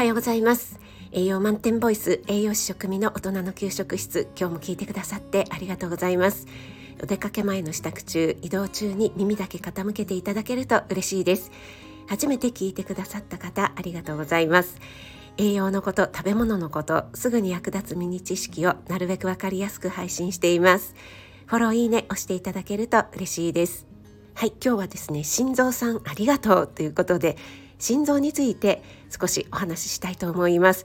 はようございます。栄養満点ボイス栄養士食味の大人の給食室。今日も聞いてくださってありがとうございます。お出かけ前の支度中移動中に耳だけ傾けていただけると嬉しいです。初めて聞いてくださった方ありがとうございます。栄養のこと食べ物のことすぐに役立つミニ知識をなるべくわかりやすく配信しています。フォローいいね押していただけると嬉しいです。はい今日はですね心臓さんありがとうということで心臓について少しお話ししたいと思います。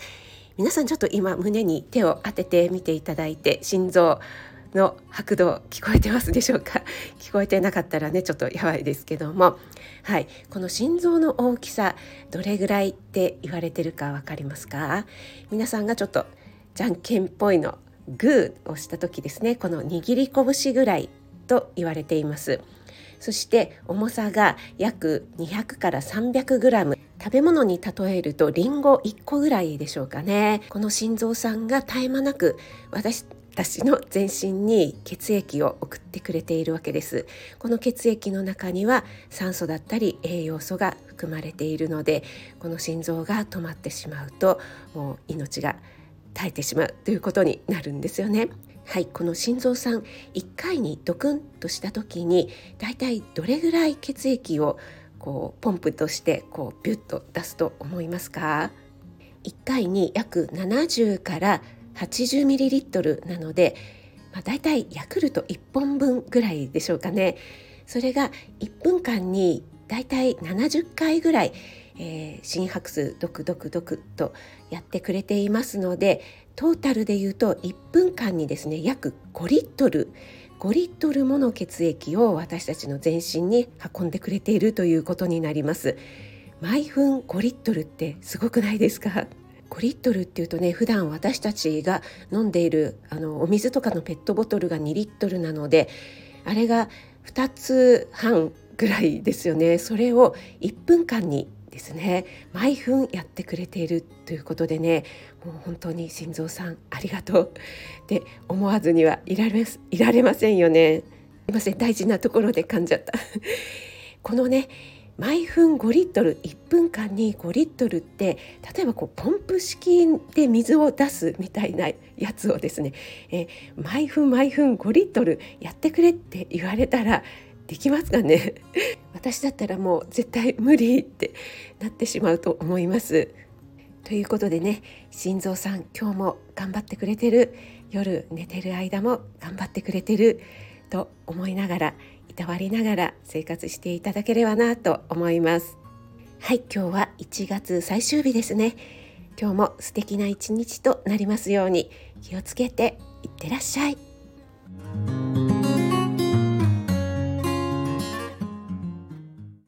皆さんちょっと今胸に手を当ててみていただいて心臓の拍動聞こえてますでしょうか？聞こえてなかったらねちょっとやばいですけども。はい。この心臓の大きさどれぐらいって言われてるか分かりますか？皆さんがちょっとじゃんけんっぽいのグーをした時ですね。この握り拳ぐらいと言われています。そして重さが約200から300グラム。食べ物に例えるとリンゴ1個ぐらいでしょうかね。この心臓さんが絶え間なく私私の全身に血液を送ってくれているわけです。この血液の中には酸素だったり栄養素が含まれているのでこの心臓が止まってしまうともう命が絶えてしまうということになるんですよね。はいこの心臓さん1回にドクンとした時にだいたいどれぐらい血液をこうポンプとしてこうビュッと出すと思いますか？1回に約70から80ミリリットルなので、まあ、だいたいヤクルト1本分ぐらいでしょうかね。それが1分間にだいたい70回ぐらい、えー、心拍数ドクドクドクとやってくれていますのでトータルで言うと1分間にですね約5リットル5リットルもの血液を私たちの全身に運んでくれているということになります。毎分5リットルってすごくないですか？5リットルっていうとね普段私たちが飲んでいるあのお水とかのペットボトルが2リットルなのであれが2つ半ぐらいですよね。それを1分間にですね。毎分やってくれているということでねもう本当に心臓さんありがとう。って思わずにはいられますいられませんよね。すいません大事なところで噛んじゃった。このね毎分5リットル1分間に5リットルって例えばポンプ式で水を出すみたいなやつをですね、毎分毎分5リットルやってくれって言われたらできますかね？私だったらもう絶対無理ってなってしまうと思います。ということでね心臓さん今日も頑張ってくれてる。夜寝てる間も頑張ってくれてる。と思いながらいたわりながら生活していただければなと思います。はい今日は1月最終日ですね。今日も素敵な一日となりますように気をつけていってらっしゃい。